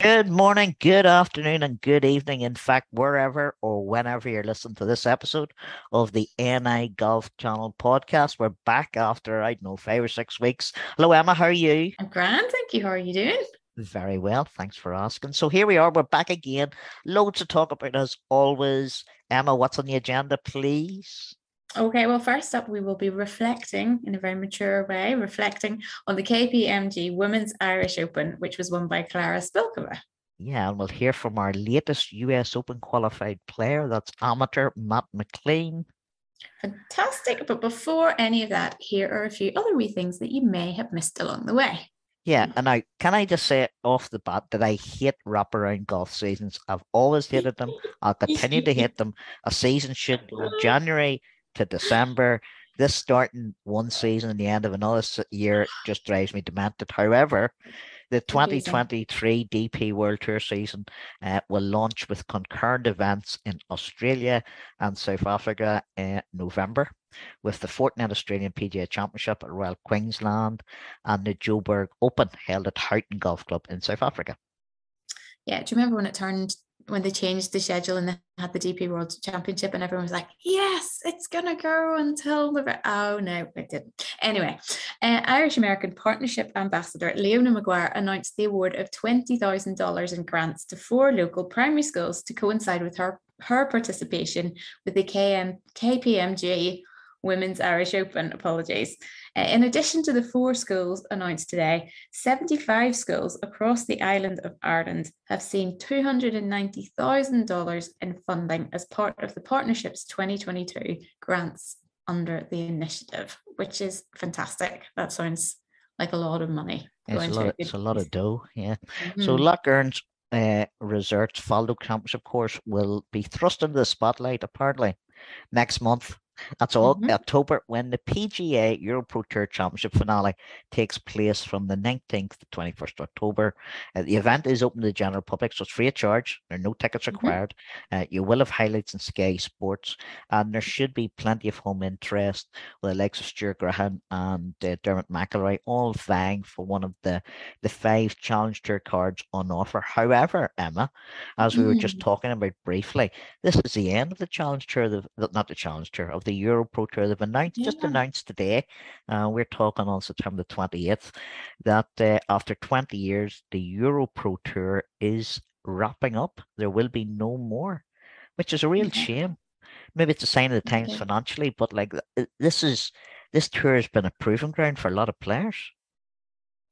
Good morning, good afternoon, and good evening. In fact, wherever or whenever you're listening to this episode of the NI Golf Channel podcast, we're back after, I don't know, five or six weeks. Hello, Emma. How are you? I'm grand. Thank you. How are you doing? Very well. Thanks for asking. So here we are. We're back again. Loads to talk about as always. Emma, what's on the agenda, please? Okay, well, first up, we will be reflecting in a very mature way, reflecting on the KPMG Women's Irish Open, which was won by Klara Spilkova. Yeah, and we'll hear from our latest US Open qualified player. That's amateur Matt McClean. Fantastic. But before any of that, here are a few other wee things that you may have missed along the way. Yeah, and now can I just say off the bat that I hate wraparound golf seasons. I've always hated them. I'll continue to hate them. A season should go January to December. This starting one season and the end of another year just drives me demented. However, the 2023 DP World Tour season uh, will launch with concurrent events in Australia and South Africa in November, with the Fortinet Australian PGA Championship at Royal Queensland and the Joburg Open held at Houghton Golf Club in South Africa. Yeah, do you remember when it turned when they changed the schedule and they had the DP World Championship, and everyone was like, "Yes, it's gonna go until the." Oh no, it didn't. Anyway, uh, Irish American Partnership Ambassador Leona Maguire announced the award of twenty thousand dollars in grants to four local primary schools to coincide with her her participation with the KM KPMG Women's Irish Open. Apologies. Uh, in addition to the four schools announced today, 75 schools across the island of Ireland have seen $290,000 in funding as part of the partnership's 2022 grants under the initiative, which is fantastic. That sounds like a lot of money. It's a lot, of, it's a lot of dough, yeah. Mm-hmm. So Lough Erne's uh, Resorts Faldo Championship course will be thrust into the spotlight apparently next month that's all. Mm-hmm. October when the PGA Euro Pro Tour Championship finale takes place from the 19th to 21st October. Uh, the event is open to the general public, so it's free of charge. There are no tickets mm-hmm. required. Mm-hmm. Uh, you will have highlights in Sky Sports, and there should be plenty of home interest with the likes of Stuart Graham and uh, Dermot McElroy all vying for one of the, the five Challenge Tour cards on offer. However, Emma, as we were just mm. talking about briefly, this is the end of the Challenge Tour, the, not the Challenge Tour, of the Euro Pro Tour. They've announced, yeah. just announced today, uh, we're talking on September the 28th, that uh, after 20 years, the Euro Pro Tour is wrapping up. There will be no more, which is a real okay. shame. Maybe it's a sign of the times okay. financially, but like this is this tour has been a proving ground for a lot of players.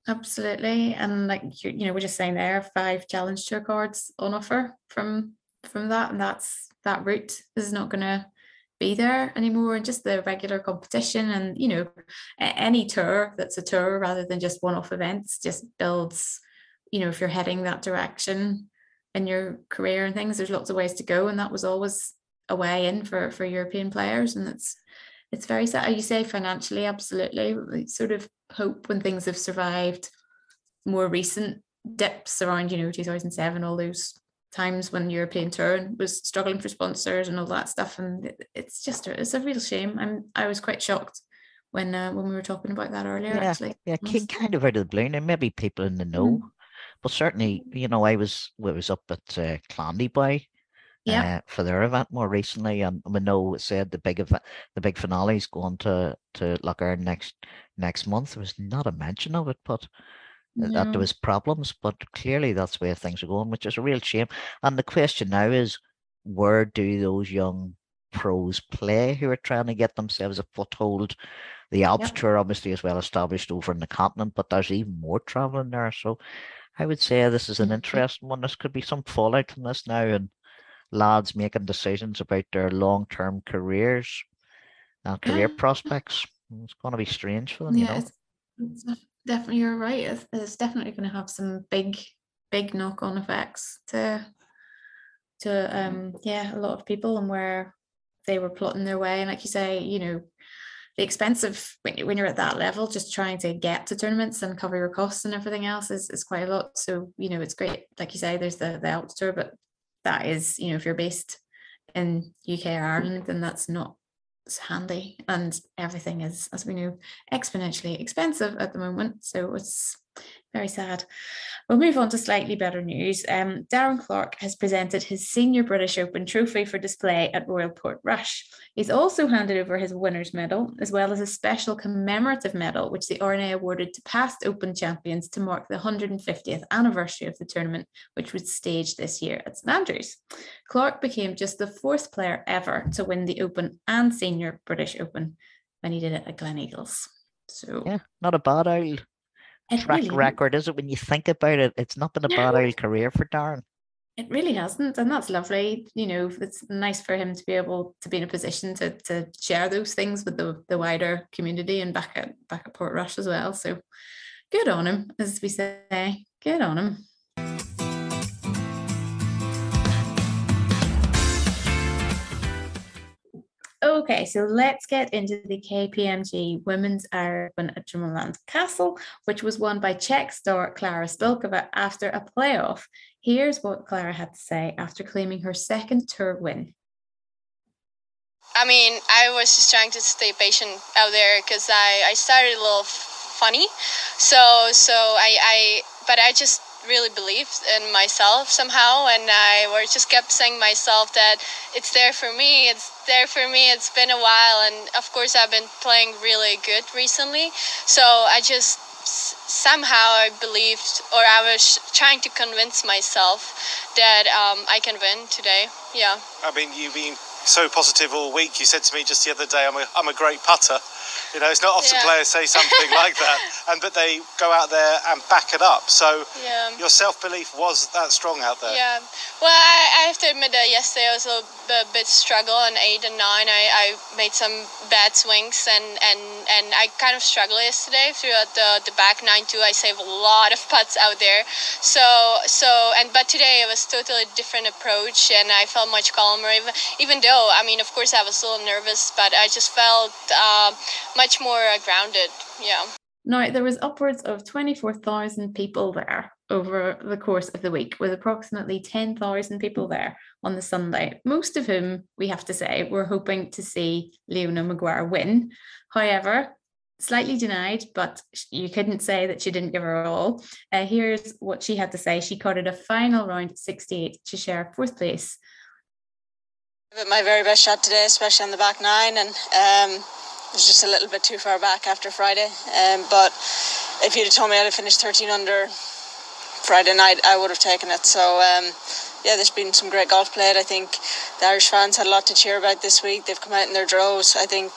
Absolutely, and like you know, we're just saying there, five challenge tour cards on offer from from that, and that's that route is not going to be there anymore and just the regular competition and you know any tour that's a tour rather than just one-off events just builds you know if you're heading that direction in your career and things there's lots of ways to go and that was always a way in for for european players and it's it's very sad. You say financially absolutely we sort of hope when things have survived more recent dips around you know 2007 all those times when European Tour was struggling for sponsors and all that stuff, and it's just it's a real shame. I'm I was quite shocked when uh, when we were talking about that earlier. Yeah, actually, yeah, kind of out of the blue. And maybe people in the know, mm. but certainly, you know, I was I was up at uh, Clandeboye. Yeah. Uh, for their event more recently, and we know it said the big event, the big finale is going to to Lough Erne next next month. There was not a mention of it, but no. that there was problems, but clearly that's where things are going, which is a real shame. And the question now is, where do those young pros play who are trying to get themselves a foothold? The Alps yep. Tour obviously is well established over in the continent, but there's even more traveling there. So I would say this is an mm-hmm. interesting one. This could be some fallout from this now, and lads making decisions about their long term careers and career prospects. It's going to be strange for them, yeah, you know definitely you're right. It's, it's definitely going to have some big, big knock-on effects to to um yeah a lot of people and where they were plotting their way. And like you say, you know, the expense of when, when you're at that level, just trying to get to tournaments and cover your costs and everything else is, is quite a lot. So, you know, it's great. Like you say, there's the, the tour, but that is, you know, if you're based in UK or Ireland, then that's not it's handy and everything is as we know exponentially expensive at the moment so it's very sad. We'll move on to slightly better news. Um, Darren Clarke has presented his senior British Open trophy for display at Royal Portrush. He's also handed over his winner's medal, as well as a special commemorative medal, which the R&A awarded to past Open champions to mark the 150th anniversary of the tournament, which was staged this year at St Andrews. Clarke became just the fourth player ever to win the Open and Senior British Open when he did it at Gleneagles. So yeah, not a bad old track really record, is it? When you think about it, it's not been a no. bad old career for Darren. It really hasn't, and that's lovely. You know, it's nice for him to be able to be in a position to to share those things with the the wider community and back at back at Portrush as well. So good on him, as we say. Good on him. Okay, so let's get into the KPMG Women's Open at Dromoland Castle, which was won by Czech star Klara Spilkova after a playoff. Here's what Klara had to say after claiming her second tour win. I mean, I was just trying to stay patient out there because I, I started a little funny. So so I, I but I just really believed in myself somehow and I were just kept saying myself that it's there for me it's there for me. It's been a while and of course I've been playing really good recently. So I just somehow I believed or I was trying to convince myself that um, I can win today. Yeah. I mean you've been so positive all week. You said to me just the other day I'm a, I'm a great putter you know, it's not often yeah. players say something like that, and but they go out there and back it up. So yeah. your self belief was that strong out there. Yeah. Well, I, I have to admit that yesterday I was a, a bit struggle on eight and nine. I, I made some bad swings and, and, and I kind of struggled yesterday throughout the, the back nine too. I saved a lot of putts out there. So so and but today it was totally different approach and I felt much calmer. Even even though I mean of course I was a little nervous, but I just felt uh, much more uh, grounded. Yeah. Now, there was upwards of 24,000 people there over the course of the week, with approximately 10,000 people there on the Sunday, most of whom, we have to say, were hoping to see Leona Maguire win. However, slightly denied, but you couldn't say that she didn't give her all. Uh, here's what she had to say. She caught it a final round 68 to share fourth place. My very best shot today, especially on the back nine, and um, was just a little bit too far back after Friday. Um, but if you'd have told me I'd have finished 13 under Friday night, I would have taken it. So, um, yeah, there's been some great golf played. I think the Irish fans had a lot to cheer about this week. They've come out in their droves. I think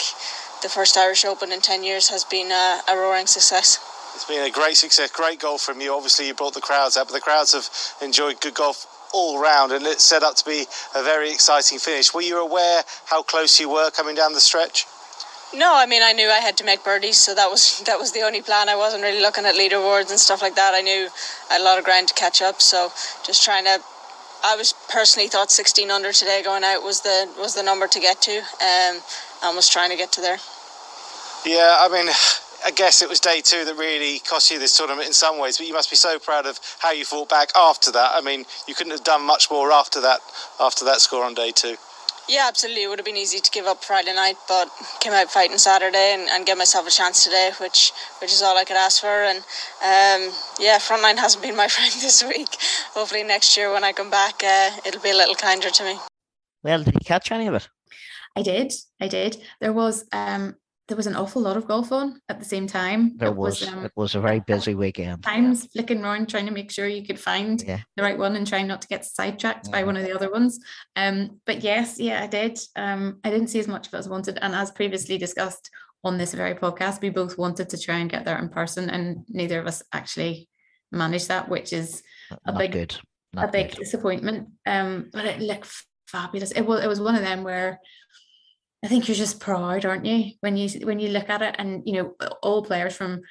the first Irish Open in 10 years has been a, a roaring success. It's been a great success, great golf from you. Obviously, you brought the crowds out, but the crowds have enjoyed good golf all round, and it's set up to be a very exciting finish. Were you aware how close you were coming down the stretch? No, I mean I knew I had to make birdies, so that was that was the only plan. I wasn't really looking at leaderboards and stuff like that. I knew I had a lot of ground to catch up, so just trying to. I was personally thought 16 under today going out was the was the number to get to, um, and was trying to get to there. Yeah, I mean. I guess it was day two that really cost you this tournament in some ways, but you must be so proud of how you fought back after that. I mean, you couldn't have done much more after that after that score on day two. Yeah, absolutely. It would have been easy to give up Friday night, but came out fighting Saturday and, and get myself a chance today, which which is all I could ask for. And um, yeah, frontline hasn't been my friend this week. Hopefully next year when I come back, uh, it'll be a little kinder to me. Well, did you catch any of it? I did. I did. There was um there was an awful lot of golf on at the same time. There it was. was um, it was a very busy weekend. Times flicking around trying to make sure you could find yeah. the right one and trying not to get sidetracked yeah. by one of the other ones. Um, but yes, yeah, I did. Um, I didn't see as much of it as I wanted, and as previously discussed on this very podcast, we both wanted to try and get there in person, and neither of us actually managed that, which is a not big, good. a big good. disappointment. Um, but it looked fabulous. It was. It was one of them where I think you're just proud, aren't you, when you when you look at it, and you know all players from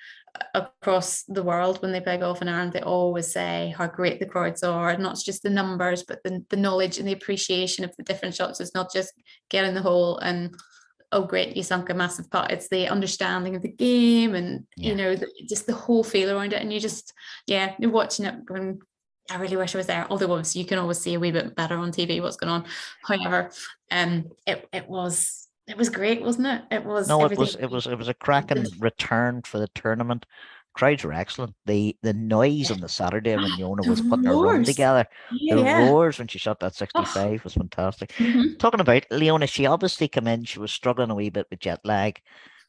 across the world when they play golf in Ireland, they always say how great the crowds are, and not just the numbers, but the, the knowledge and the appreciation of the different shots. It's not just getting the hole and oh great, you sunk a massive putt. It's the understanding of the game and yeah. you know the, just the whole feel around it. And you just yeah, you're watching it going, I really wish I was there. Although obviously you can always see a wee bit better on TV what's going on. However, um, it it was it was great, wasn't it? It was. No, it was it was it was a cracking return for the tournament. crowds were excellent. The the noise on the Saturday when Leona was putting her run together, yeah. the roars when she shot that 65 oh. was fantastic. Mm-hmm. Talking about Leona, she obviously came in, she was struggling a wee bit with jet lag.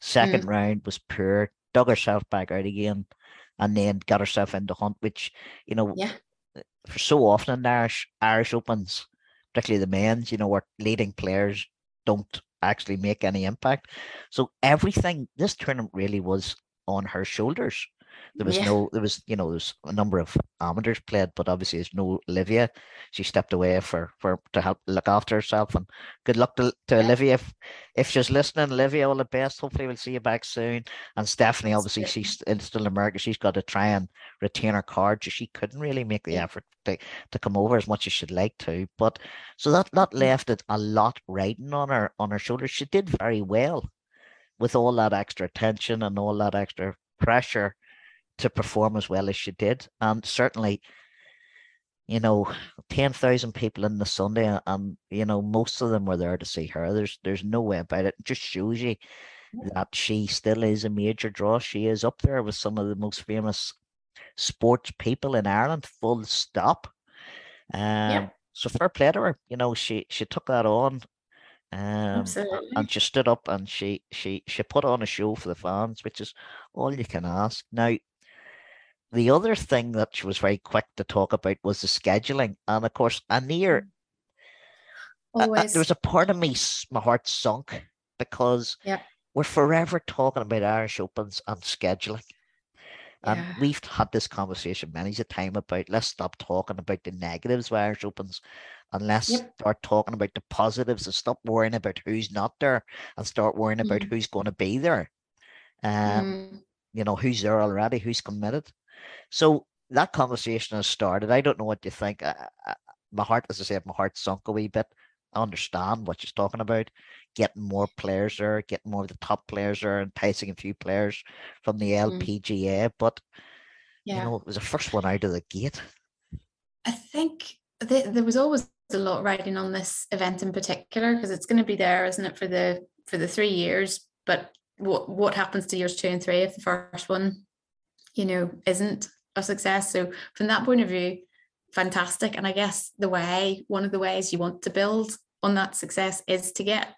Second mm. round was poor, dug herself back out again, and then got herself into hunt, which, you know, yeah. For so often in Irish Irish Opens, particularly the men's, you know, where leading players don't actually make any impact. So everything, this tournament really was on her shoulders. There was yeah. no, there was, you know, there's a number of amateurs played, but obviously there's no Olivia. She stepped away for for to help look after herself. And good luck to, to yeah. Olivia if, if she's listening. Olivia, all the best. Hopefully we'll see you back soon. And Stephanie, obviously she's still in America. She's got to try and retain her card. She couldn't really make the effort to, to come over as much as she'd like to. But so that that left it a lot riding on her on her shoulders. She did very well with all that extra tension and all that extra pressure to perform as well as she did. And certainly, you know, ten thousand people in the Sunday, and you know, most of them were there to see her. There's there's no way about it. It just shows you that she still is a major draw. She is up there with some of the most famous sports people in Ireland. Full stop. Um, yeah. So fair play to her. You know, she she took that on. Um, Absolutely. and she stood up and she she she put on a show for the fans, which is all you can ask. Now, the other thing that she was very quick to talk about was the scheduling. And of course, Anir, Always. Uh, there was a part of me, my heart sunk because yeah. we're forever talking about Irish Opens and scheduling. And yeah. we've had this conversation many a time about let's stop talking about the negatives of Irish Opens and let's yep. start talking about the positives and stop worrying about who's not there and start worrying about mm. who's going to be there. Um, mm. you know, who's there already, who's committed. So that conversation has started. I don't know what you think. I, I, my heart, as I said, my heart sunk a wee bit. I understand what you're talking about. Getting more players there, getting more of the top players there, enticing a few players from the LPGA. Mm. But yeah. you know, it was the first one out of the gate. I think th- there was always a lot riding on this event in particular because it's going to be there, isn't it, for the for the three years? But what what happens to years two and three if the first one you know, isn't a success. So from that point of view, fantastic. And I guess the way, one of the ways you want to build on that success is to get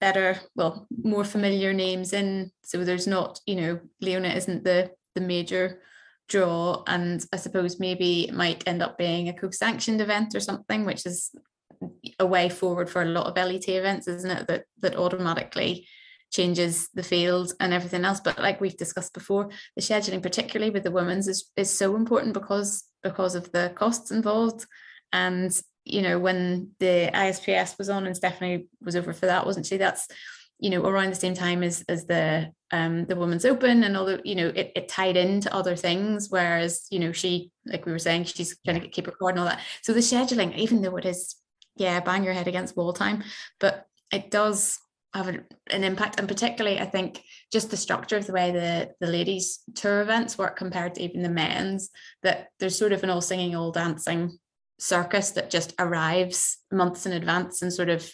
better, well, more familiar names in. So there's not, you know, Leona isn't the the major draw. And I suppose maybe it might end up being a co-sanctioned event or something, which is a way forward for a lot of LET events, isn't it? That that automatically changes the field and everything else. But like we've discussed before, the scheduling, particularly with the women's, is is so important because because of the costs involved. And you know, when the ISPS was on and Stephanie was over for that, wasn't she? That's you know around the same time as as the um the women's open and all the you know it, it tied into other things whereas you know she like we were saying she's trying to keep her card and all that so the scheduling even though it is yeah bang your head against wall time but it does have an impact. And particularly i think just the structure of the way the the ladies tour events work compared to even the men's that there's sort of an all singing all dancing circus that just arrives months in advance and sort of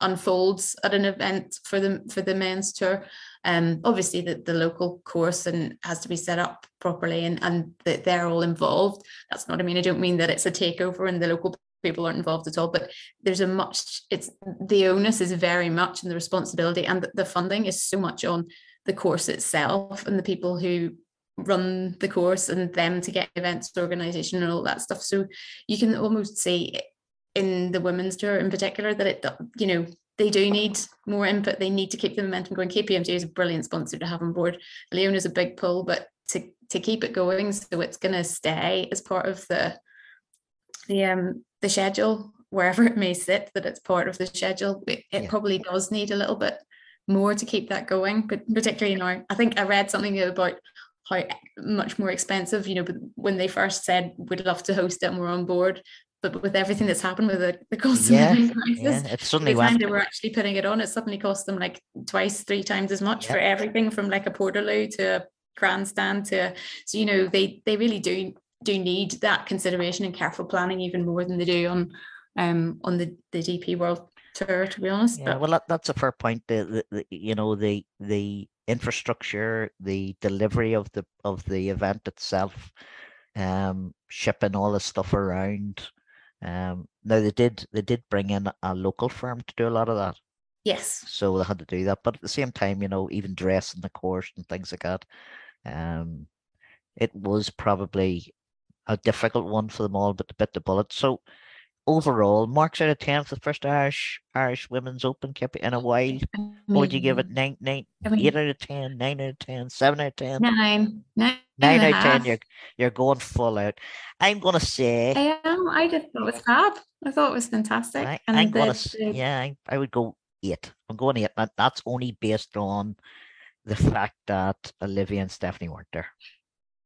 unfolds at an event for the for the men's tour. Um obviously the, the local course and has to be set up properly and and that they're all involved. That's not i mean i don't mean that it's a takeover and the local people aren't involved at all but there's a much it's the onus is very much and the responsibility and the funding is so much on the course itself and the people who run the course and them to get events organization and all that stuff. So you can almost see in the women's tour in particular that it you know they do need more input. They need to keep the momentum going. Kpmg is a brilliant sponsor to have on board. Leon is a big pull but to to keep it going so it's going to stay as part of the the um the schedule wherever it may sit that it's part of the schedule. It, it yeah. probably does need a little bit more to keep that going but particularly now i think i read something about how much more expensive you know but when they first said we'd love to host it and we're on board but with everything that's happened with the, the cost yeah, of living crisis, yeah, it suddenly the time they were actually putting it on, it suddenly cost them like twice, three times as much yeah. for everything from like a portaloo to a grandstand to so you know they they really do do need that consideration and careful planning even more than they do on um on the the DP World Tour. To be honest, yeah, but, well, that, that's a fair point. The, the, the you know the the infrastructure, the delivery of the of the event itself, um, shipping all the stuff around. Um, now they did they did bring in a local firm to do a lot of that. Yes. So they had to do that, but at the same time, you know, even dressing the course and things like that, um, it was probably a difficult one for them all, but to bit the bullet. So overall, marks out of ten for the first Irish Irish Women's Open kept in a while. What would you give it? Nine, nine, eight out of ten, nine out of ten, seven out of ten, nine, nine, nine out of ten. You're you're going full out. I'm gonna say. I am. I just thought it was fab. I thought it was fantastic. I, am gonna. The, yeah, I, I, would go eight. I'm going eight. That, that's only based on the fact that Olivia and Stephanie weren't there.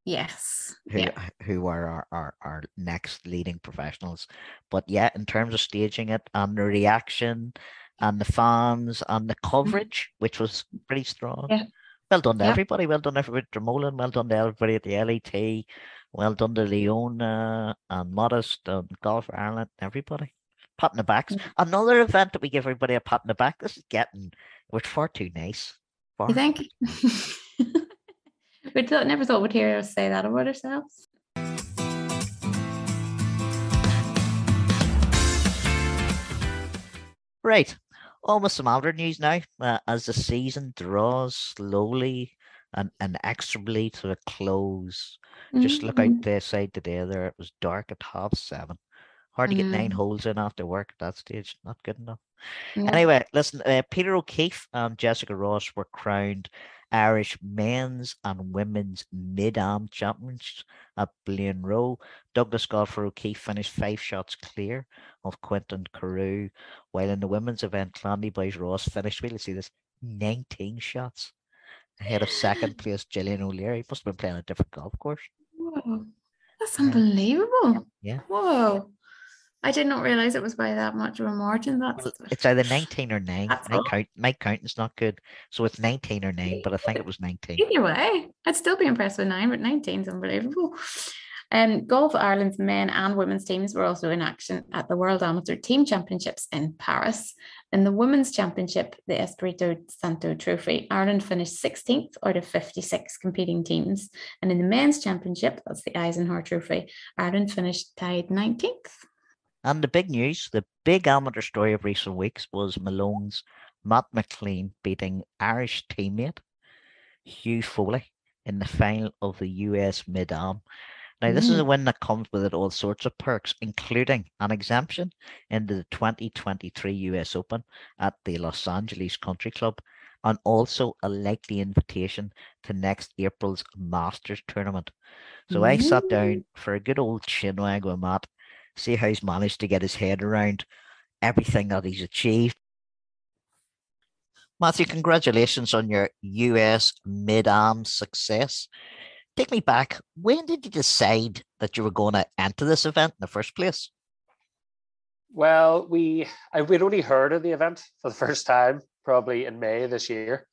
Yes. Who, yeah. who are our, our, our next leading professionals. But yeah, in terms of staging it and the reaction and the fans and the mm-hmm. coverage, which was pretty strong. Yeah. Well done to yeah. everybody. Well done everybody. Dromoland. Well done to everybody at the LET. Well done to Leona and Modest and Golf Ireland. Everybody. Pat in the backs. Mm. Another event that we give everybody a pat in the back. This is getting, we're far too nice. Far. You think? we thought, never thought we'd hear us say that about ourselves. Right. Almost some other news now. Uh, as the season draws slowly and inexorably to a close. Mm-hmm. Just look out mm-hmm. the side today there. It was dark at half seven. Hard to get nine mm-hmm. holes in after work at that stage. Not good enough. Anyway, listen, uh, Peter O'Keefe and Jessica Ross were crowned Irish men's and women's mid-am champions at Blainroe. Douglas Golfer O'Keefe finished five shots clear of Quentin Carew, while in the women's event, Clandeboye's Ross finished, we'll see this, 19 shots ahead of second place Gillian O'Leary. He Must have been playing a different golf course. Whoa, that's unbelievable. Yeah. Whoa. I did not realize it was by that much of a margin. That's it's either 19 or 9. my, count, my counting's not good. So it's 19 or 9, but I think it was 19. Either way, I'd still be impressed with 9, but 19 is unbelievable. Um, Golf Ireland's men and women's teams were also in action at the World Amateur Team Championships in Paris. In the Women's Championship, the Espirito Santo Trophy, Ireland finished 16th out of 56 competing teams. And in the Men's Championship, that's the Eisenhower Trophy, Ireland finished tied 19th. And the big news, the big amateur story of recent weeks was Malone's Matt McClean beating Irish teammate Hugh Foley in the final of the US Mid Am. Now, this mm. is a mm. win that comes with it all sorts of perks, including an exemption into the 2023 US Open at the Los Angeles Country Club, and also a likely invitation to next April's Masters tournament. So mm. I sat down for a good old chinwag with Matt see how he's managed to get his head around everything that he's achieved. Matthew, congratulations on your US mid am success. Take me back. When did you decide that you were going to enter this event in the first place? Well, we I, we'd only heard of the event for the first time probably in May this year.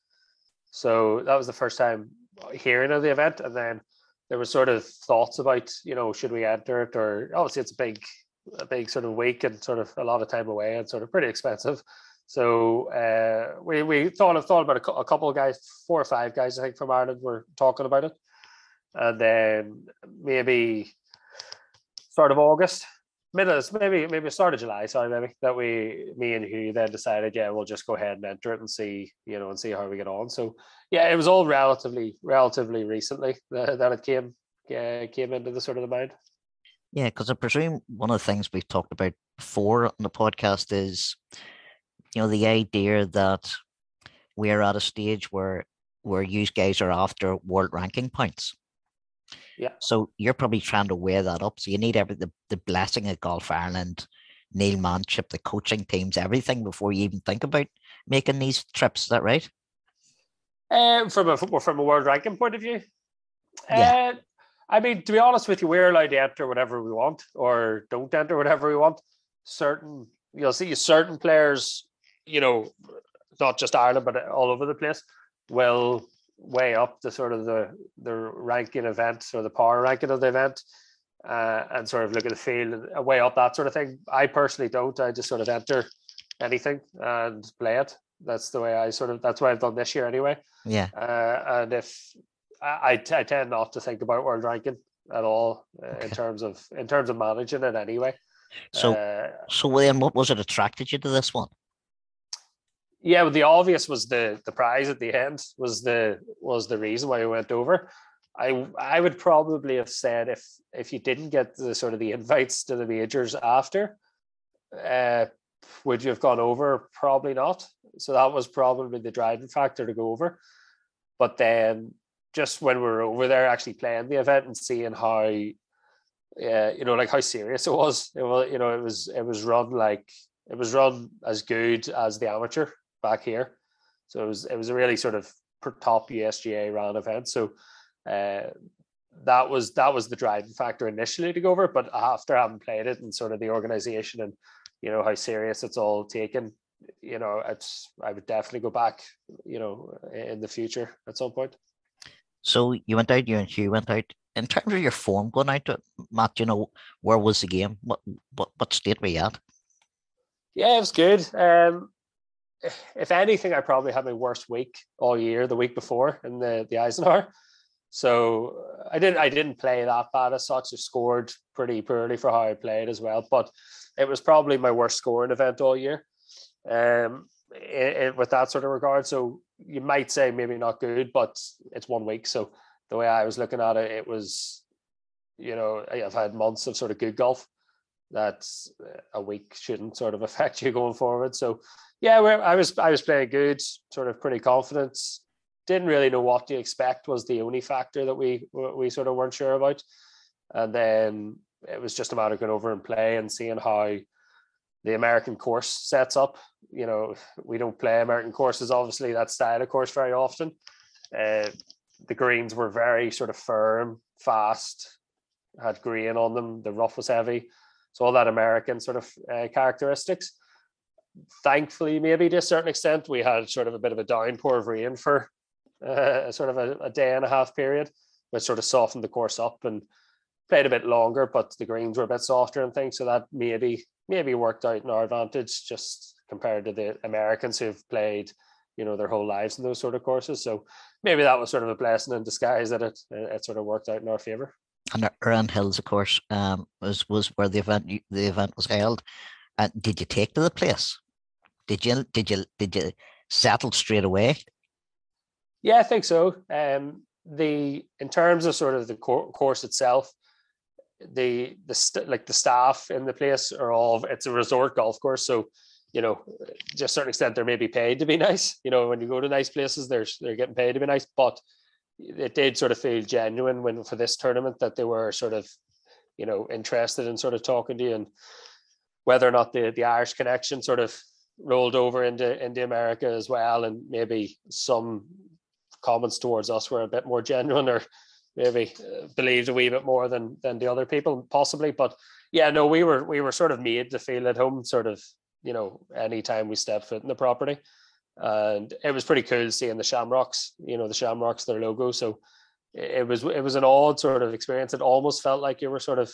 So that was the first time hearing of the event. And then there was sort of thoughts about you know should we enter it or obviously it's a big a big sort of week and sort of a lot of time away and sort of pretty expensive so uh, we we thought of thought about a, a couple of guys four or five guys i think from ireland were talking about it and then maybe start of august mid of maybe maybe start of July, sorry, maybe that we me and Hugh then decided, yeah, we'll just go ahead and enter it and see, you know, and see how we get on. So yeah, it was all relatively relatively recently that, that it came uh, came into the sort of the mind. Yeah, because I presume one of the things we've talked about before on the podcast is, you know, the idea that we're at a stage where where you guys are after world ranking points. Yeah. So you're probably trying to weigh that up. So you need every the, the blessing of Golf Ireland, Neil Manchip, the coaching teams, everything before you even think about making these trips. Is that right? Um, from a from a world ranking point of view, yeah. Uh, I mean, to be honest with you, we're allowed to enter whatever we want or don't enter whatever we want. Certain, you'll see certain players, you know, not just Ireland but all over the place, will weigh up the sort of the the ranking event or the power ranking of the event uh, and sort of look at the field and uh, weigh up that sort of thing. I personally don't. I just sort of enter anything and play it. That's the way I sort of that's what I've done this year anyway. Yeah. Uh, and if I, I, tend not to think about world ranking at all uh, okay. in terms of in terms of managing it anyway. So, uh, so then, what was it attracted you to this one? Yeah, well, the obvious was the the prize at the end was the was the reason why we went over. I I would probably have said if if you didn't get the sort of the invites to the majors after, uh, would you have gone over? Probably not. So that was probably the driving factor to go over. But then just when we were over there actually playing the event and seeing how yeah, you know, like how serious it was. It was, you know, it was it was run like it was run as good as the amateur back here. So it was it was a really sort of top USGA round event. So uh, that was that was the driving factor initially to go over. But after having played it and sort of the organization and you know how serious it's all taken, you know, it's I would definitely go back, you know, in the future at some point. So you went out, you and you went out. In terms of your form going out to Matt, you know, where was the game? What what what state were you at? Yeah, it was good. Um, if anything, I probably had my worst week all year, the week before in the the Eisenhower. So I didn't I didn't play that bad as such. I scored pretty poorly for how I played as well, but it was probably my worst scoring event all year. Um, it, it, with that sort of regard. So you might say maybe not good, but it's one week. So the way I was looking at it, it was, you know, I've had months of sort of good golf. That a week shouldn't sort of affect you going forward. So yeah, I was I was playing good, sort of pretty confident. Didn't really know what to expect was the only factor that we we sort of weren't sure about. And then it was just a matter of going over and play and seeing how the American course sets up. You know, we don't play American courses, obviously, that style of course very often. Uh, the greens were very sort of firm, fast, had green on them. The rough was heavy. So all that American sort of uh, characteristics. Thankfully, maybe to a certain extent, we had sort of a bit of a downpour of rain for uh, sort of a, a day and a half period, which sort of softened the course up and played a bit longer, but the greens were a bit softer and things. So that maybe maybe worked out in our advantage just compared to the Americans who've played, you know, their whole lives in those sort of courses. So maybe that was sort of a blessing in disguise that it it sort of worked out in our favor. And Erin Hills, of course, um, was was where the event the event was held. And uh, did you take to the place? Did you did you did you settle straight away? Yeah, I think so. Um, the in terms of sort of the course itself, the the st- like the staff in the place are all it's a resort golf course so you know to a certain extent they're maybe paid to be nice you know when you go to nice places they're they're getting paid to be nice but it did sort of feel genuine when for this tournament that they were sort of you know interested in sort of talking to you and whether or not the the Irish connection sort of rolled over into into America as well and maybe some comments towards us were a bit more genuine or maybe uh, believed a wee bit more than than the other people possibly. But yeah no we were we were sort of made to feel at home sort of you know anytime we step foot in the property. And it was pretty cool seeing the shamrocks you know the shamrocks their logo. So it was it was an odd sort of experience. It almost felt like you were sort of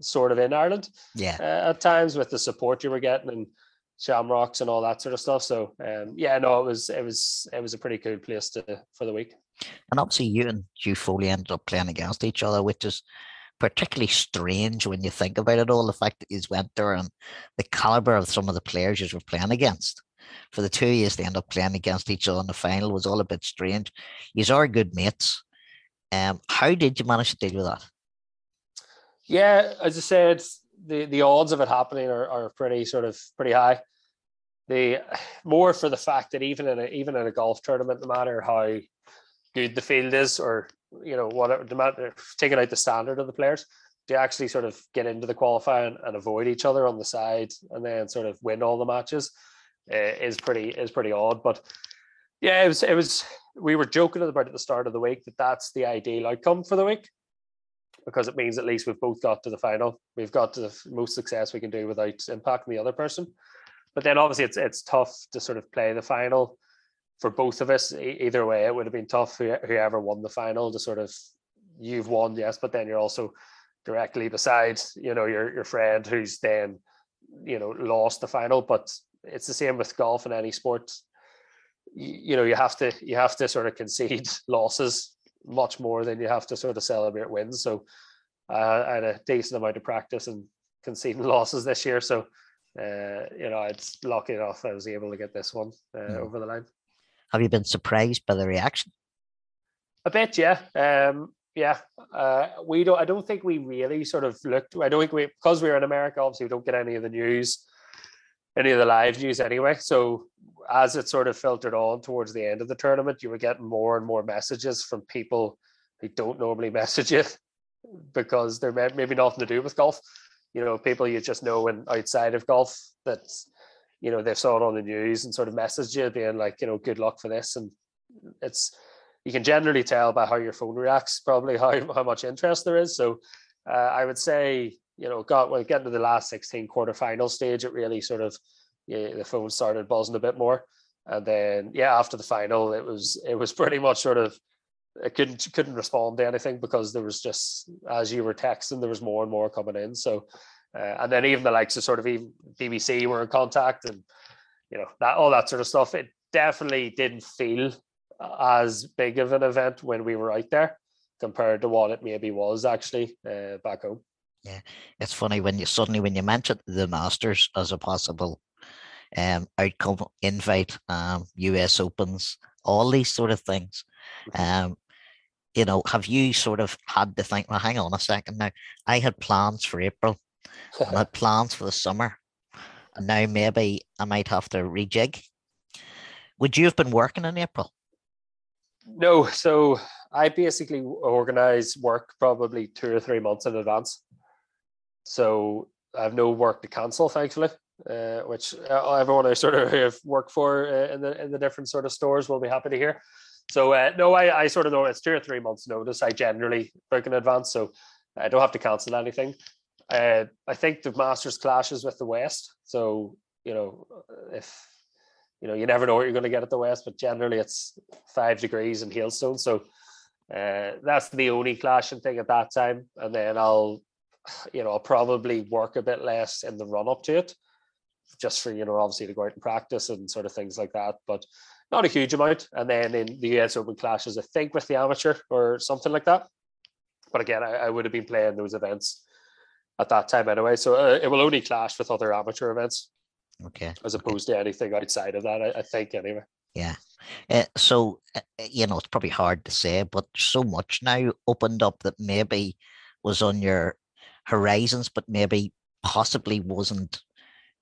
sort of in ireland yeah. uh, at times with the support you were getting and shamrocks and all that sort of stuff. So um yeah no it was it was it was a pretty cool place to for the week and obviously, you and Hugh Foley ended up playing against each other, which is particularly strange when you think about it all. The fact that he's went there and the caliber of some of the players you were playing against. For the two years they end up playing against each other in the final was all a bit strange. These are good mates. Um, how did you manage to deal with that? Yeah, as I said, the, the odds of it happening are, are pretty sort of pretty high. The more for the fact that even in a even in a golf tournament, no matter how good the field is, or you know whatever the matter, taking out the standard of the players to actually sort of get into the qualifying and avoid each other on the side, and then sort of win all the matches uh, is pretty is pretty odd. But yeah, it was it was we were joking about at the start of the week that that's the ideal outcome for the week because it means at least we've both got to the final. We've got the most success we can do without impacting the other person. But then obviously it's it's tough to sort of play the final for both of us, either way, it would have been tough. Whoever won the final to sort of, you've won, yes, but then you're also directly beside, you know, your your friend who's then, you know, lost the final. But it's the same with golf and any sport. you, you know you have to you have to sort of concede losses much more than you have to sort of celebrate wins. So uh, I had a decent amount of practice and conceding losses this year. So uh, you know, it's lucky enough I was able to get this one uh, mm. over the line. Have you been surprised by the reaction? A bit, yeah. Um, yeah, uh, we don't. I don't think we really sort of looked. I don't think we because we are in America. Obviously, we don't get any of the news, any of the live news anyway. So as it sort of filtered on towards the end of the tournament, you were getting more and more messages from people who don't normally message you because they're maybe nothing to do with golf. You know, people you just know and outside of golf that you know they've saw it on the news and sort of messaged you being like, you know, good luck for this. And it's you can generally tell by how your phone reacts probably how, how much interest there is. So uh, I would say, you know, got well, getting to the last 16 quarterfinal stage, it really sort of yeah, the phone started buzzing a bit more. And then yeah, after the final, it was it was pretty much sort of I couldn't couldn't respond to anything because there was just as you were texting, there was more and more coming in. So uh, and then even the likes of sort of even BBC were in contact and you know that all that sort of stuff. It definitely didn't feel as big of an event when we were out there compared to what it maybe was actually uh, back home. Yeah, it's funny when you suddenly when you mention the Masters as a possible um, outcome invite, um, US Opens, all these sort of things. Um, you know, have you sort of had to think, well, hang on a second now, I had plans for April I had plans for the summer, and now maybe I might have to rejig. Would you have been working in April? No, so I basically organize work probably two or three months in advance. So I have no work to cancel, thankfully uh, which uh, everyone I sort of have for uh, in the in the different sort of stores will be happy to hear. So uh, no, I, I sort of know it's two or three months notice. I generally book in advance, so I don't have to cancel anything. Uh, I think the Masters clashes with the West, so you know if you know you never know what you're going to get at the West, but generally it's five degrees in hailstone, so uh, that's the only clashing thing at that time. And then I'll you know I'll probably work a bit less in the run up to it just for you know obviously to go out and practice and sort of things like that but not a huge amount and then in the us open clashes i think with the amateur or something like that but again i, I would have been playing those events at that time anyway. So uh, it will only clash with other amateur events. Okay. As opposed okay. to anything outside of that i, I think anyway. Yeah. Uh, so uh, you know it's probably hard to say but so much now opened up that maybe was on your horizons but maybe possibly wasn't.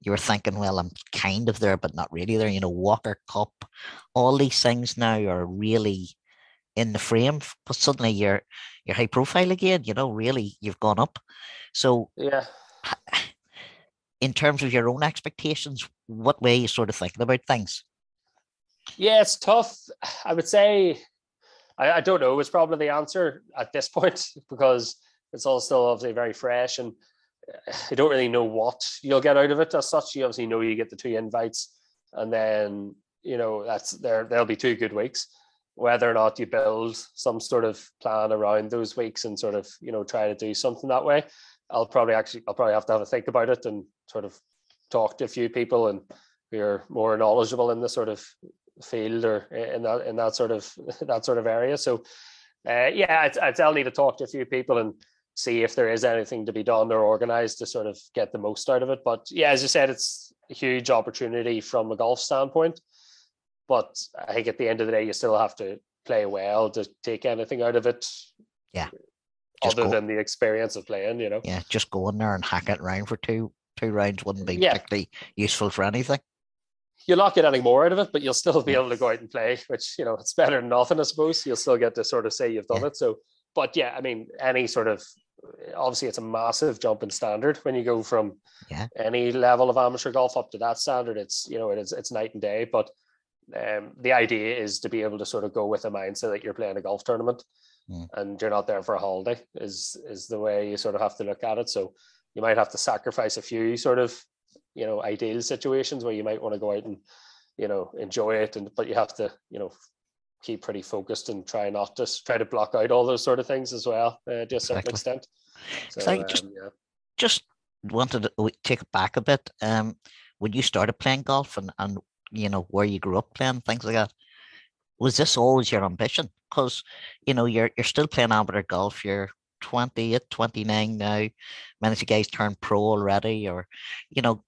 You were thinking, well, I'm kind of there, but not really there. You know, Walker Cup, all these things now are really in the frame, but suddenly you're you're high profile again. You know, really, you've gone up. So yeah. In terms of your own expectations, what way you sort of thinking about things? Yeah, it's tough. I would say I, I don't know. It's probably the answer at this point because it's all still obviously very fresh and uh, I don't really know what you'll get out of it as such. You obviously know you get the two invites, and then you know that's there. There'll be two good weeks. Whether or not you build some sort of plan around those weeks and sort of you know try to do something that way, I'll probably actually I'll probably have to have a think about it and sort of talk to a few people and who are more knowledgeable in the sort of field or in that in that sort of that sort of area. So uh, yeah, I'd, I'd, I'll need to talk to a few people and see if there is anything to be done or organized to sort of get the most out of it. But yeah, as you said, it's a huge opportunity from a golf standpoint. But I think at the end of the day, you still have to play well to take anything out of it. Yeah. Just other go, than the experience of playing, you know. Yeah, just go in there and hack it around for two two rounds wouldn't be yeah. particularly useful for anything. You'll not get any more out of it, but you'll still be able to go out and play, which you know it's better than nothing, I suppose. You'll still get to sort of say you've done yeah. it. So but yeah, I mean, any sort of obviously it's a massive jump in standard when you go from yeah. any level of amateur golf up to that standard. It's you know it is it's night and day. But um, the idea is to be able to sort of go with a mindset that you're playing a golf tournament mm. and you're not there for a holiday. Is is the way you sort of have to look at it. So you might have to sacrifice a few sort of you know ideal situations where you might want to go out and you know enjoy it and but you have to you know keep pretty focused and try not to try to block out all those sort of things as well uh, to a certain exactly. extent. So, so just, um, yeah. just wanted to take it back a bit. Um, when you started playing golf and, and you know, where you grew up playing, things like that. Was this always your ambition? Because, you know, you're you're still playing amateur golf, you're 28, 29 now. Many of you guys turned pro already, or, you know,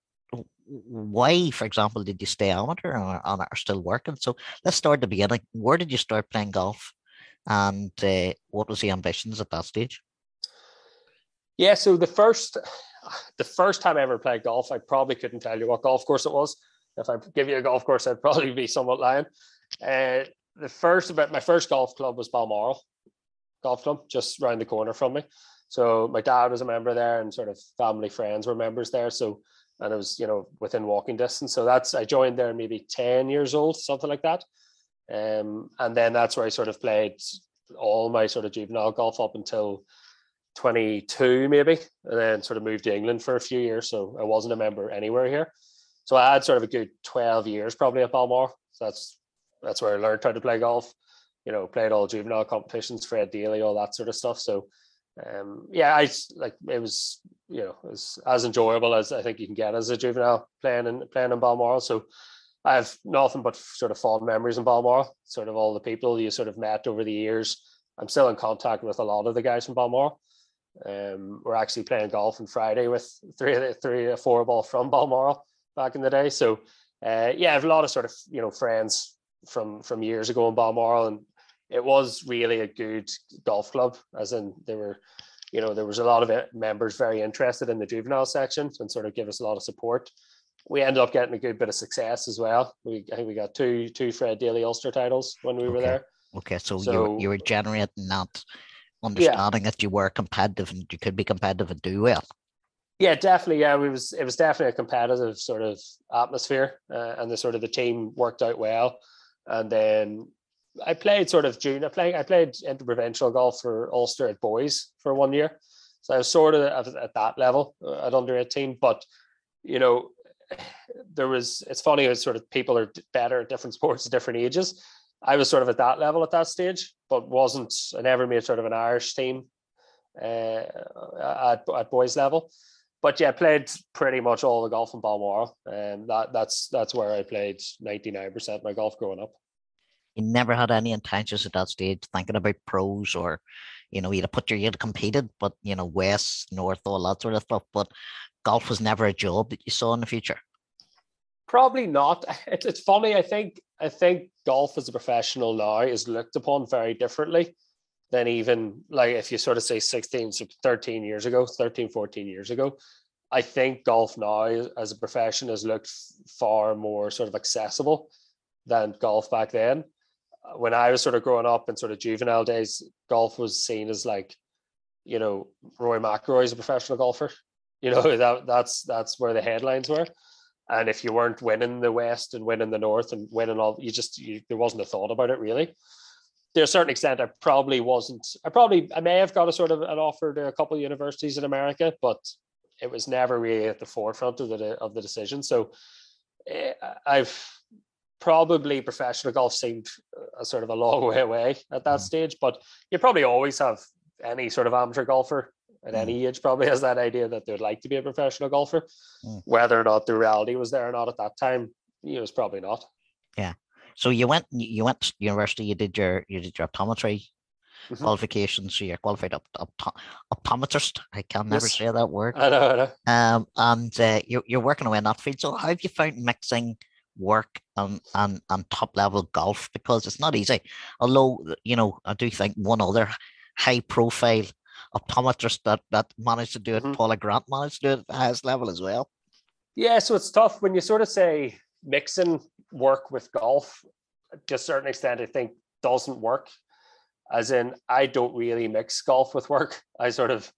why, for example, did you stay amateur or, or are still working? So let's start at the beginning. Where did you start playing golf? And uh, what was the ambitions at that stage? Yeah, so the first the first time I ever played golf, I probably couldn't tell you what golf course it was. If I give you a golf course, I'd probably be somewhat lying. Uh, the first about my first golf club was Balmoral Golf Club, just round the corner from me. So my dad was a member there, and sort of family friends were members there. So and it was you know within walking distance. So that's I joined there maybe ten years old, something like that. Um, and then that's where I sort of played all my sort of juvenile golf up until 22 maybe and then sort of moved to england for a few years so i wasn't a member anywhere here so i had sort of a good 12 years probably at balmoral so that's that's where i learned how to play golf you know played all juvenile competitions fred daly all that sort of stuff so um yeah i like it was you know as as enjoyable as i think you can get as a juvenile playing and playing in balmoral so I have nothing but sort of fond memories in Balmoral, sort of all the people you sort of met over the years. I'm still in contact with a lot of the guys from Balmoral. Um, we're actually playing golf on Friday with three, three or four ball from Balmoral back in the day. So uh, yeah, I have a lot of sort of you know friends from from years ago in Balmoral, and it was really a good golf club. As in, there were, you know, there was a lot of members very interested in the juvenile section and sort of give us a lot of support we ended up getting a good bit of success as well. We I think we got two two Fred Daly Ulster titles when we okay. were there. Okay, so, so you were, you were generating that understanding yeah. that you were competitive and you could be competitive and do well. Yeah, definitely. Yeah, it was it was definitely a competitive sort of atmosphere, uh, and the sort of the team worked out well. And then I played sort of June. I played I played interprovincial golf for Ulster at boys for one year, so I was sort of at, at that level uh, at under eighteen. But you know, there was it's funny it's sort of people are better at different sports at different ages i was sort of at that level at that stage but wasn't i never made sort of an irish team uh, at, at boys level but yeah played pretty much all the golf in balmoral and that that's that's where i played 99% of my golf growing up you never had any intentions at that stage thinking about pros or you know you'd have put your you'd competed but you know west north all that sort of stuff but golf was never a job that you saw in the future? Probably not. It's, it's funny. I think I think golf as a professional now is looked upon very differently than even like if you sort of say 16, 13 years ago, 13, 14 years ago. I think golf now as a profession has looked far more sort of accessible than golf back then. When I was sort of growing up in sort of juvenile days, golf was seen as like, you know, Rory McIlroy is a professional golfer. You know that that's that's where the headlines were. And if you weren't winning the West and winning the North and winning all, you just you, there wasn't a thought about it really. To a certain extent, I probably wasn't. I probably I may have got a sort of an offer to a couple of universities in America, but it was never really at the forefront of the of the decision. So eh, I've probably professional golf seemed a sort of a long way away at that mm. stage, but you probably always have any sort of amateur golfer at mm. any age probably has that idea that they'd like to be a professional golfer. Mm. Whether or not the reality was there or not at that time, you know, it's probably not. Yeah. So you went you went to university, you did your you did your optometry mm-hmm. qualifications, so you're qualified op, op, optometrist. I can never yes. say that word. I know, I know. Um, and uh, you're you're working away in that field. So how have you found mixing work and and and top level golf? Because it's not easy. Although you know, I do think one other high profile optometrist that that managed to do it. Mm-hmm. Paula Grant managed to do it at the highest level as well. Yeah, so it's tough when you sort of say mixing work with golf to a certain extent. I think doesn't work. As in, I don't really mix golf with work. I sort of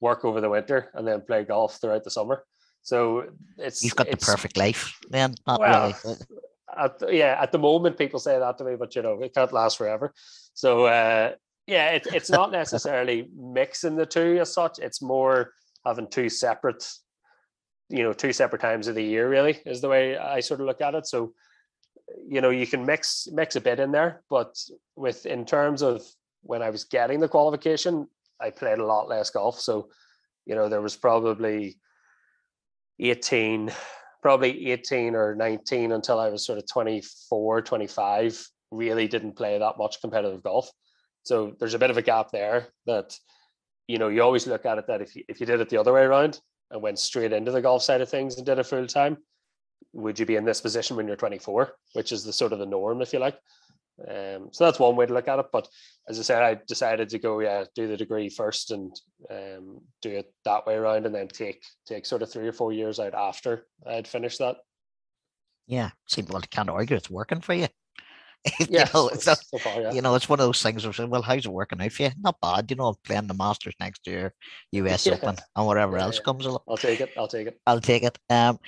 work over the winter and then play golf throughout the summer. So it's you've got it's, the perfect life, then. Not well, really. At, yeah, at the moment, people say that to me, but you know, it can't last forever. So uh, yeah, it, it's not necessarily mixing the two as such. It's more having two separate, you know, two separate times of the year. Really, is the way I sort of look at it. So, you know, you can mix mix a bit in there, but with in terms of when I was getting the qualification, I played a lot less golf. So, you know, there was probably 18 probably 18 or 19 until I was sort of 24, 25, really didn't play that much competitive golf. So there's a bit of a gap there that, you know, you always look at it that if you, if you did it the other way around and went straight into the golf side of things and did it full time, would you be in this position when you're 24, which is the sort of the norm, if you like. Um, so that's one way to look at it. But as I said, I decided to go, yeah, do the degree first and um, do it that way around, and then take take sort of three or four years out after I'd finished that. Yeah, see, well, I can't argue it's working for you. yeah, you know, it's so far, yeah. you know, it's one of those things of saying, well, how's it working out for you? Not bad, you know, playing the Masters next year, US yeah. Open, and whatever yeah, else comes along. I'll take it. I'll take it. I'll take it. Um,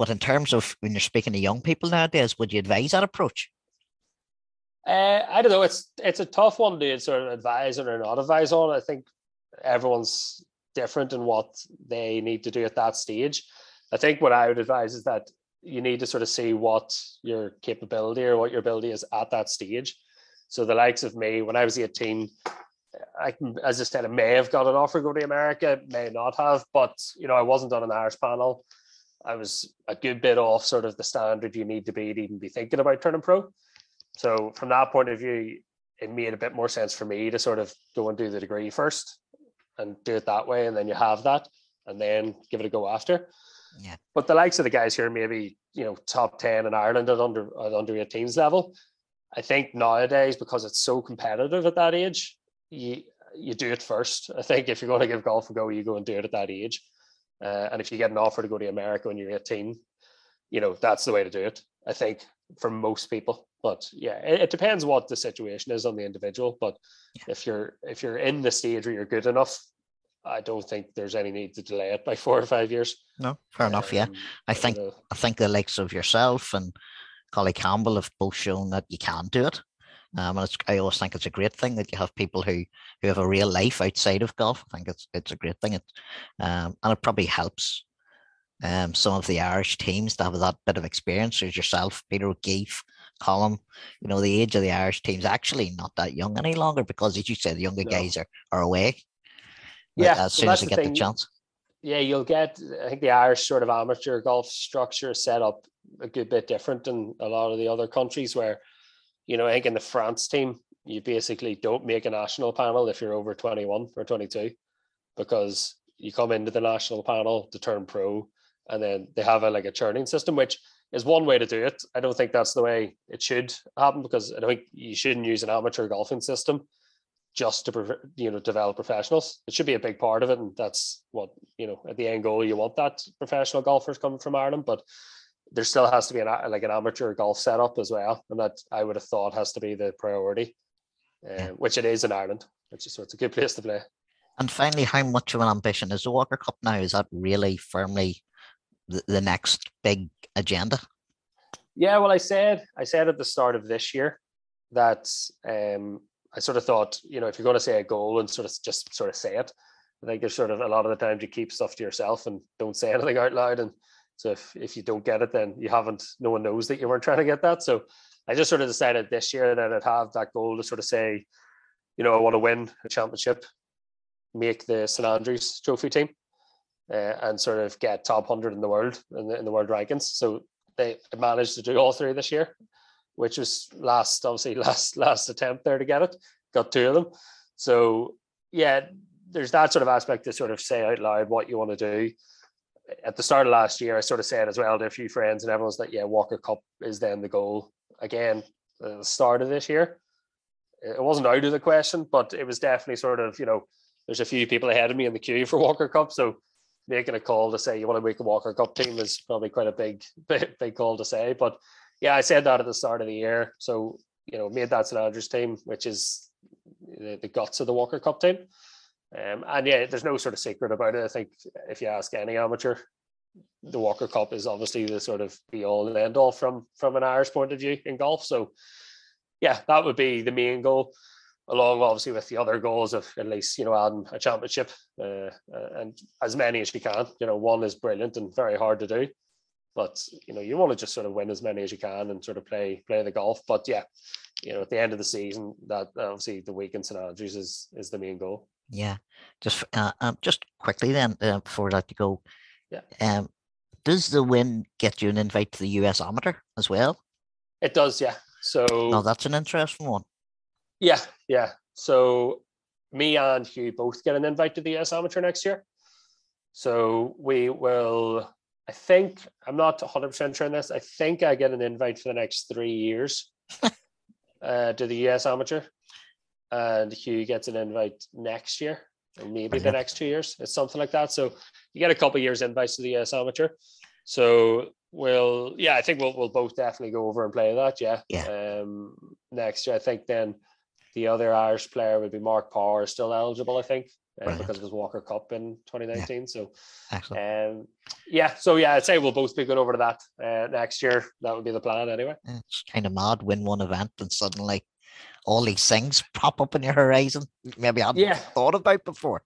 but in terms of when you're speaking to young people nowadays, would you advise that approach? Uh, I don't know. It's it's a tough one to sort of advise or not advise on. I think everyone's different in what they need to do at that stage. I think what I would advise is that you need to sort of see what your capability or what your ability is at that stage. So the likes of me, when I was 18, I as I said, I may have got an offer to go to America, may not have, but you know, I wasn't on an Irish panel. I was a good bit off sort of the standard you need to be to even be thinking about turning pro. So from that point of view, it made a bit more sense for me to sort of go and do the degree first and do it that way, and then you have that, and then give it a go after. Yeah. But the likes of the guys here, maybe you know, top ten in Ireland at under at under 18s level. I think nowadays because it's so competitive at that age, you you do it first. I think if you're going to give golf a go, you go and do it at that age. Uh, and if you get an offer to go to America when you're 18, you know, that's the way to do it, I think, for most people. But yeah, it, it depends what the situation is on the individual. But yeah. if you're if you're in the stage where you're good enough, I don't think there's any need to delay it by four or five years. No, fair um, enough. Yeah, um, I think I think the likes of yourself and Collie Campbell have both shown that you can do it. Um, and I always think it's a great thing that you have people who who have a real life outside of golf. I think it's it's a great thing. It, um, and it probably helps um, some of the Irish teams to have that bit of experience. As yourself, Peter O'Keeffe, Colin. You know, the age of the Irish teams actually not that young any longer because, as you said, the younger no. guys are are away. Yeah, as soon well, as they the get thing. the chance. Yeah, you'll get. I think the Irish sort of amateur golf structure set up a good bit different than a lot of the other countries where you know, I think in the France team, you basically don't make a national panel if you're over 21 or 22 because you come into the national panel to turn pro and then they have a like a churning system which is one way to do it. I don't think that's the way it should happen because i don't think you shouldn't use an amateur golfing system just to you know develop professionals. It should be a big part of it and that's what you know at the end goal you want that professional golfers coming from ireland but there still has to be an like an amateur golf setup as well, and that I would have thought has to be the priority, uh, which it is in Ireland. Which is so it's a good place to play. And finally, how much of an ambition is the Walker Cup now? Is that really firmly the, the next big agenda? Yeah, well, I said I said at the start of this year that um, I sort of thought, you know, if you're going to say a goal and sort of just sort of say it, I think there's sort of a lot of the times you keep stuff to yourself and don't say anything out loud. And so if, if you don't get it, then you haven't, no one knows that you weren't trying to get that. So I just sort of decided this year that I'd have that goal to sort of say, you know, I want to win a championship, make the St Andrews trophy team, uh, and sort of get top 100 in the world, in the, in the world rankings. So they managed to do all three this year, which was last, obviously, last last attempt there to get it. Got two of them. So yeah, there's that sort of aspect to sort of say out loud what you want to do at the start of last year, I sort of said as well to a few friends and everyone's like, yeah, Walker Cup is then the goal. Again, the start of this year, it wasn't out of the question, but it was definitely sort of, you know, there's a few people ahead of me in the queue for Walker Cup. So making a call to say you want to make a Walker Cup team is probably quite a big, big, big call to say. But yeah, I said that at the start of the year. So, you know, made that St Andrews team, which is the, the guts of the Walker Cup team. Um, and yeah, there's no sort of secret about it. I think if you ask any amateur, the Walker Cup is obviously the sort of be all and end all from from an Irish point of view in golf. So yeah, that would be the main goal, along obviously with the other goals of at least you know adding a championship uh, and as many as you can. You know, one is brilliant and very hard to do, but you know you want to just sort of win as many as you can and sort of play play the golf. But yeah, you know at the end of the season, that obviously the weekend St Andrews is is the main goal. Yeah, just uh, um, just quickly then uh, before that to go. Yeah. Um, Does the win get you an invite to the US Amateur as well? It does, yeah. So no, that's an interesting one. Yeah, yeah. So me and Hugh both get an invite to the US Amateur next year. So we will. I think I'm not 100 percent sure on this. I think I get an invite for the next three years uh, to the US Amateur, and Hugh gets an invite next year, or maybe the next two years. It's something like that. So you get a couple years invites to the US Amateur. So we'll, yeah, I think we'll we'll both definitely go over and play that. Yeah. Yeah. Um, next year, I think then the other Irish player would be Mark Power, still eligible, I think, uh, because of his Walker Cup in 2019. Yeah. So, Excellent. Um, yeah, so yeah, I'd say we'll both be good over to that uh, next year. That would be the plan anyway. It's kind of mad win one event and suddenly all these things pop up in your horizon. Maybe I hadn't yeah. thought about before.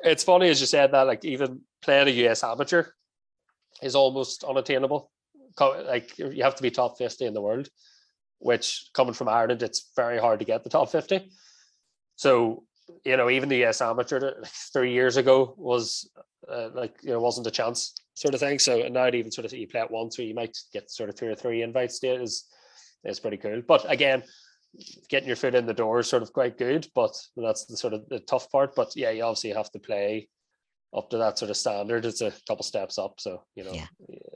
It's funny as you said that, like even playing a US amateur is almost unattainable. Like you have to be top 50 in the world which coming from Ireland, it's very hard to get the top 50. So, you know, even the US amateur three years ago was uh, like, you know, wasn't a chance sort of thing. So and now it even sort of you play it once where you might get sort of two or three invites is, is pretty cool. But again, getting your foot in the door is sort of quite good, but that's the sort of the tough part. But yeah, you obviously have to play up to that sort of standard. It's a couple steps up. So, you know, yeah.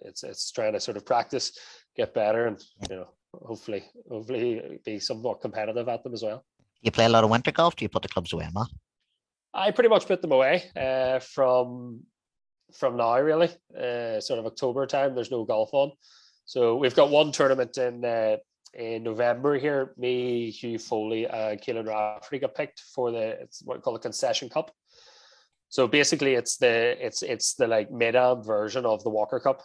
it's it's trying to sort of practice, get better and you know, hopefully, hopefully be somewhat competitive at them as well. You play a lot of winter golf. Do you put the clubs away, Matt? I pretty much put them away uh, from from now, really. Uh, sort of October time. There's no golf on, so we've got one tournament in uh, in November here. Me, Hugh Foley, and Caolan Rafferty got picked for the it's what we call the concession cup. So basically, it's the it's it's the like am version of the Walker Cup.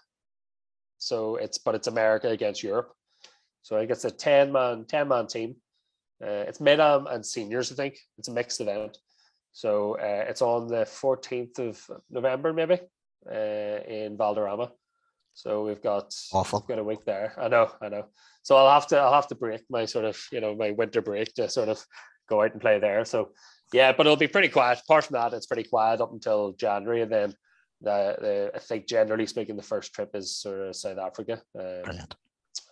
So it's but it's America against Europe. So I it's a 10 man, 10 man team. Uh, it's mid and seniors, I think. It's a mixed event. So uh, it's on the 14th of November, maybe, uh, in Valderrama. So we've got awful we've got a week there. I know, I know. So I'll have to I'll have to break my sort of you know my winter break to sort of go out and play there. So yeah, but it'll be pretty quiet. Apart from that, it's pretty quiet up until January, and then the, the I think generally speaking, the first trip is sort of South Africa. Um,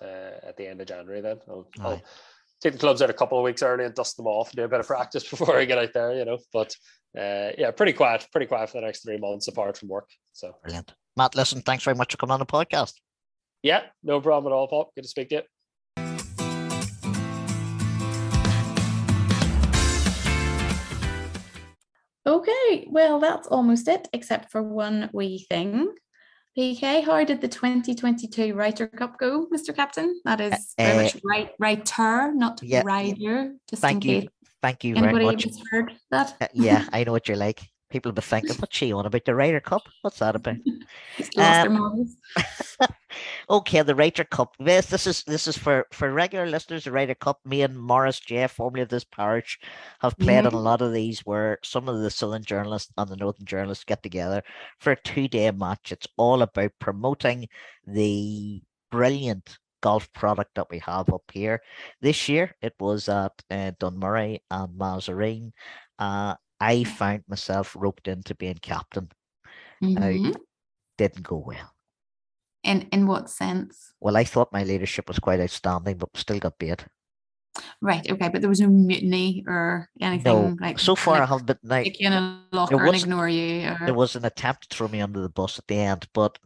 uh, at the end of January. Then I'll, I'll, take the clubs out a couple of weeks early and dust them off and do a bit of practice before I get out there. You know, but uh, yeah, pretty quiet, pretty quiet for the next three months apart from work. So brilliant, Matt. Listen, thanks very much for coming on the podcast. Yeah, no problem at all, Paul. Good to speak to you. Okay, well, that's almost it, except for one wee thing. PK, how did the 2022 Ryder Cup go, Mr. Captain? That is very uh, much right, writer, not yeah, rider. Just thank you, thank you very much. Heard that? Uh, yeah, I know what you're like. People will be thinking, what's she on about the Ryder Cup? What's that about? um, okay, the Ryder Cup. This this is this is for for regular listeners. The Ryder Cup. Me and Morris J, formerly of this parish, have played mm-hmm. on a lot of these where some of the southern journalists and the northern journalists get together for a two day match. It's all about promoting the brilliant golf product that we have up here. This year it was at uh, Dunmurry and Massereene. Uh, I found myself roped into being captain. Mm-hmm. I didn't go well. In in what sense? Well, I thought my leadership was quite outstanding, but still got beat. Right. Okay, but there was no mutiny or anything no. like. So far, like, I have been like you in a locker and ignore you. Or... There was an attempt to throw me under the bus at the end, but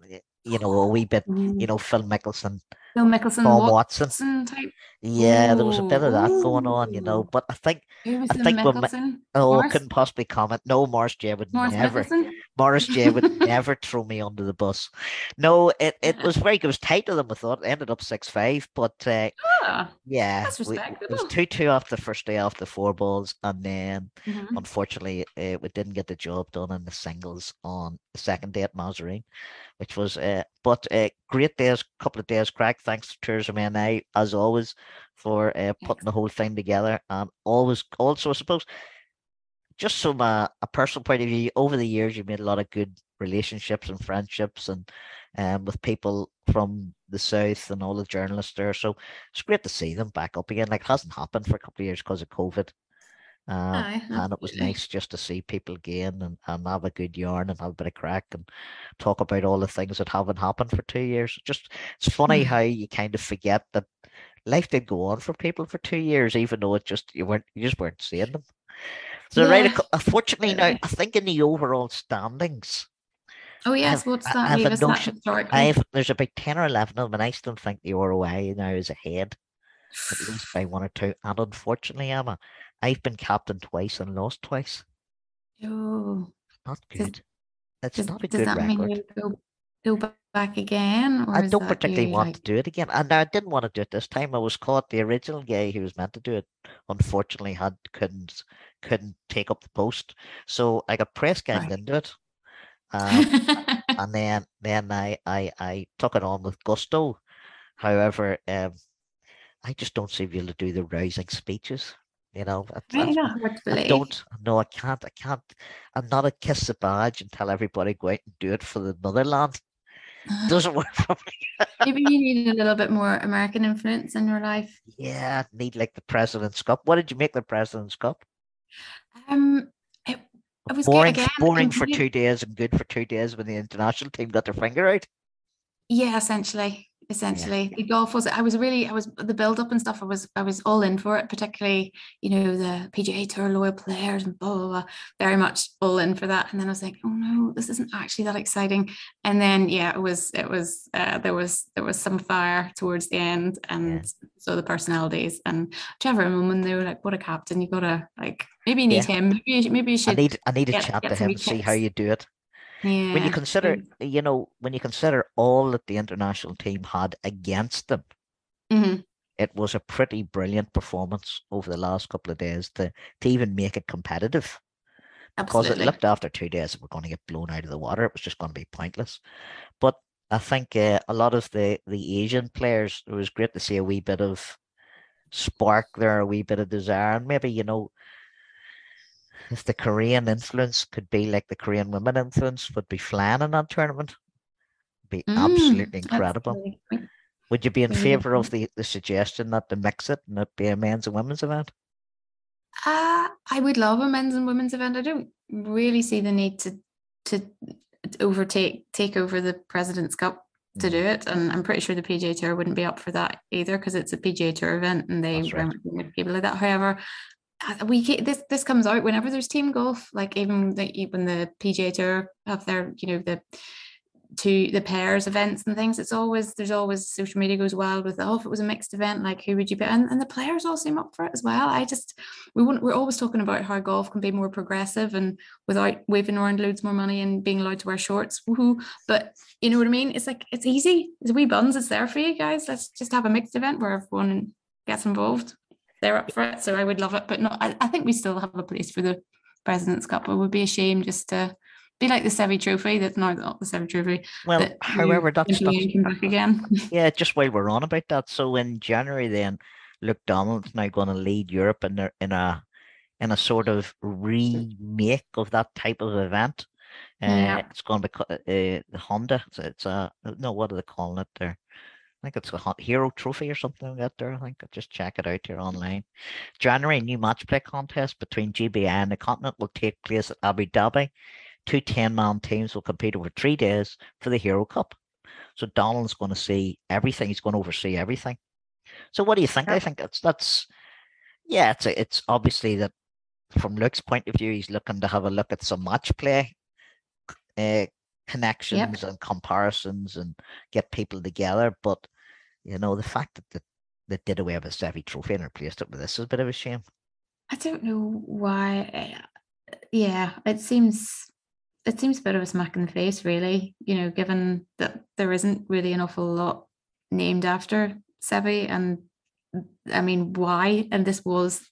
you know, a wee bit. Mm. You know, Phil Mickelson Phil Mickelson, Paul Watson. Watson type. Yeah, Ooh. there was a bit of that going on, you know. But I think I think Mickelson? oh, Morris? couldn't possibly comment. No, Morris J would Morris never. Mickelson? Morris J would never throw me under the bus. No, it, it was very good. It was tight to them. I thought it ended up six five, but uh, ah, yeah, we, it was two two after the first day after four balls, and then mm-hmm. unfortunately uh, we didn't get the job done in the singles on the second day at Massereene which was uh, but uh, great days, couple of days crack. Thanks to Tourism NI as always for uh, putting the whole thing together, and always also I suppose just from a, a personal point of view, over the years you've made a lot of good relationships and friendships and um, with people from the south and all the journalists there. So it's great to see them back up again. Like it hasn't happened for a couple of years because of COVID. Uh, and it was nice just to see people again and, and have a good yarn and have a bit of crack and talk about all the things that haven't happened for two years. Just it's funny mm. how you kind of forget that life did go on for people for two years, even though it just you weren't you just weren't seeing them. So yeah. right, unfortunately now I think in the overall standings. Oh yes, I've, what's that? I have a notion, I have there's about ten or eleven of them, and I still think the ROI now is ahead, at least by one or two. And unfortunately, Emma, I've been captain twice and lost twice. Oh, not good. Does, That's does, not a good record. Go, go back again? I don't particularly want like... to do it again. And I didn't want to do it this time. I was caught. The original guy who was meant to do it, unfortunately, had couldn't couldn't take up the post. So I got press ganged right. into it. Um, and then then I, I I took it on with gusto. However, um, I just don't seem to able to do the rousing speeches. You know, I, I don't. No, I can't. I can't. I'm not a kiss the badge and tell everybody go out and do it for the motherland. It doesn't work for me. Maybe you need a little bit more American influence in your life. Yeah, I need like the President's Cup. What did you make the President's Cup? Um, it, it was boring. Again, boring for two days and good for two days when the international team got their finger out. Yeah, essentially essentially yeah. the golf was i was really i was the build up and stuff i was i was all in for it particularly you know the pga tour loyal players and blah, blah, blah very much all in for that and then i was like oh no this isn't actually that exciting and then yeah it was it was uh, there was there was some fire towards the end and yeah. so the personalities and trevor Immelman, they were like what a captain you gotta like maybe you need yeah. him maybe, maybe you should i need i need to chat to him and see how you do it yeah. When you consider, you know, when you consider all that the international team had against them, mm-hmm. it was a pretty brilliant performance over the last couple of days to to even make it competitive. Absolutely. Because it looked after two days we're going to get blown out of the water. It was just going to be pointless. But I think uh, a lot of the the Asian players, it was great to see a wee bit of spark there, a wee bit of desire, and maybe you know if the Korean influence could be like the Korean women influence, would be flying in that tournament. Be mm, absolutely incredible. Would you be in favour of the, the suggestion that to mix it and it be a men's and women's event? Uh, I would love a men's and women's event. I don't really see the need to to overtake take over the President's Cup to do mm. it. And I'm pretty sure the PGA Tour wouldn't be up for that either because it's a PGA Tour event and they right. people like that. However, we this this comes out whenever there's team golf like even the, when the PGA Tour have their you know the to the pairs events and things it's always there's always social media goes wild with oh if it was a mixed event like who would you be and, and the players all seem up for it as well. I just we wouldn't we're always talking about how golf can be more progressive and without waving around loads more money and being allowed to wear shorts woohoo. But you know what I mean? It's like it's easy. It's wee buns it's there for you guys. Let's just have a mixed event where everyone gets involved they're up for it. So I would love it. But no, I, I think we still have a place for the President's Cup. It would be a shame just to be like the Seve Trophy. That's not, not the Seve Trophy. Well, however, that's, that's back again. yeah, just while we're on about that. So in January, then Luke Donald's now going to lead Europe in a in a in a sort of remake of that type of event. Uh, yeah. It's going to be uh, the Honda. It's, it's a no. What are they calling it there? I think it's a hero trophy or something like that there. I think I'll just check it out here online. January new match play contest between GBI and the continent will take place at Abu Dhabi. Two 10 man teams will compete over three days for the Hero Cup. So Donald's going to see everything. He's going to oversee everything. So what do you think? I think that's that's yeah, it's a, it's obviously that from Luke's point of view, he's looking to have a look at some match play uh, connections yep. and comparisons and get people together. But you know, the fact that they did away with the Trophy and replaced it with this is a bit of a shame. I don't know why. Yeah, it seems it seems a bit of a smack in the face, really. You know, given that there isn't really an awful lot named after Seve, and I mean, why? And this was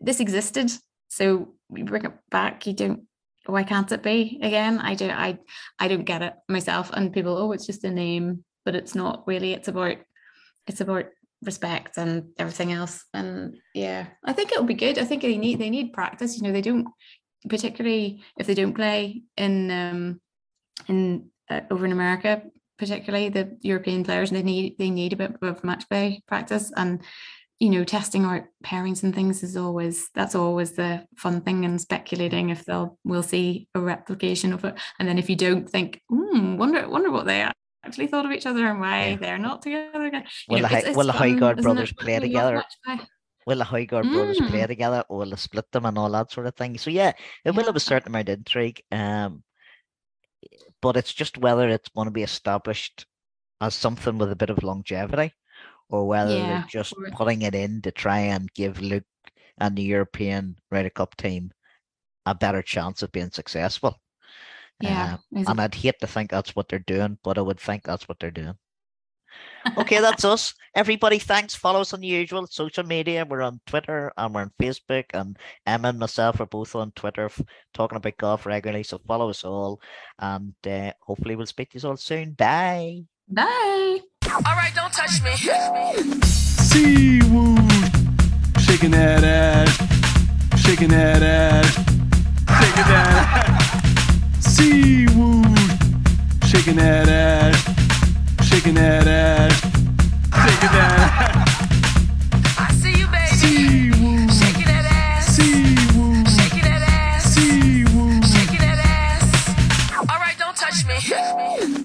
this existed, so we bring it back. You don't. Why can't it be again? I don't. I I don't get it myself. And people, oh, it's just a name but it's not really it's about it's about respect and everything else. And yeah i think it'll be good. I think they need they need practice you know they don't particularly if they don't play in um in uh, over in america particularly the european players they need they need a bit of match play practice. And you know, testing out pairings and things is always that's always the fun thing and speculating if they'll we'll see a replication of it. And then if you don't think, hmm, wonder wonder what they actually thought of each other and why yeah. they're not together again. You will know, the, it's, it's will the Højgaard brothers play together? Will the Højgaard mm. brothers play together or will they split them and all that sort of thing? So yeah, it yeah. will have a certain amount of intrigue. Um but it's just whether it's going to be established as something with a bit of longevity or whether yeah, they're just putting it in to try and give Luke and the European Ryder Cup team a better chance of being successful. Yeah. Um, and I'd hate to think that's what they're doing, but I would think that's what they're doing. okay, that's us. Everybody, thanks. Follow us on the usual social media. We're on Twitter and we're on Facebook. And Emma and myself are both on Twitter talking about golf regularly. So follow us all. And uh, hopefully, we'll speak to you all soon. Bye. Bye. All right, don't touch me. Seawood. Shaking that ass. Shaking that ass. Shaking that ass. Seawood. Shaking that ass. Shaking that ass. Shaking that ass.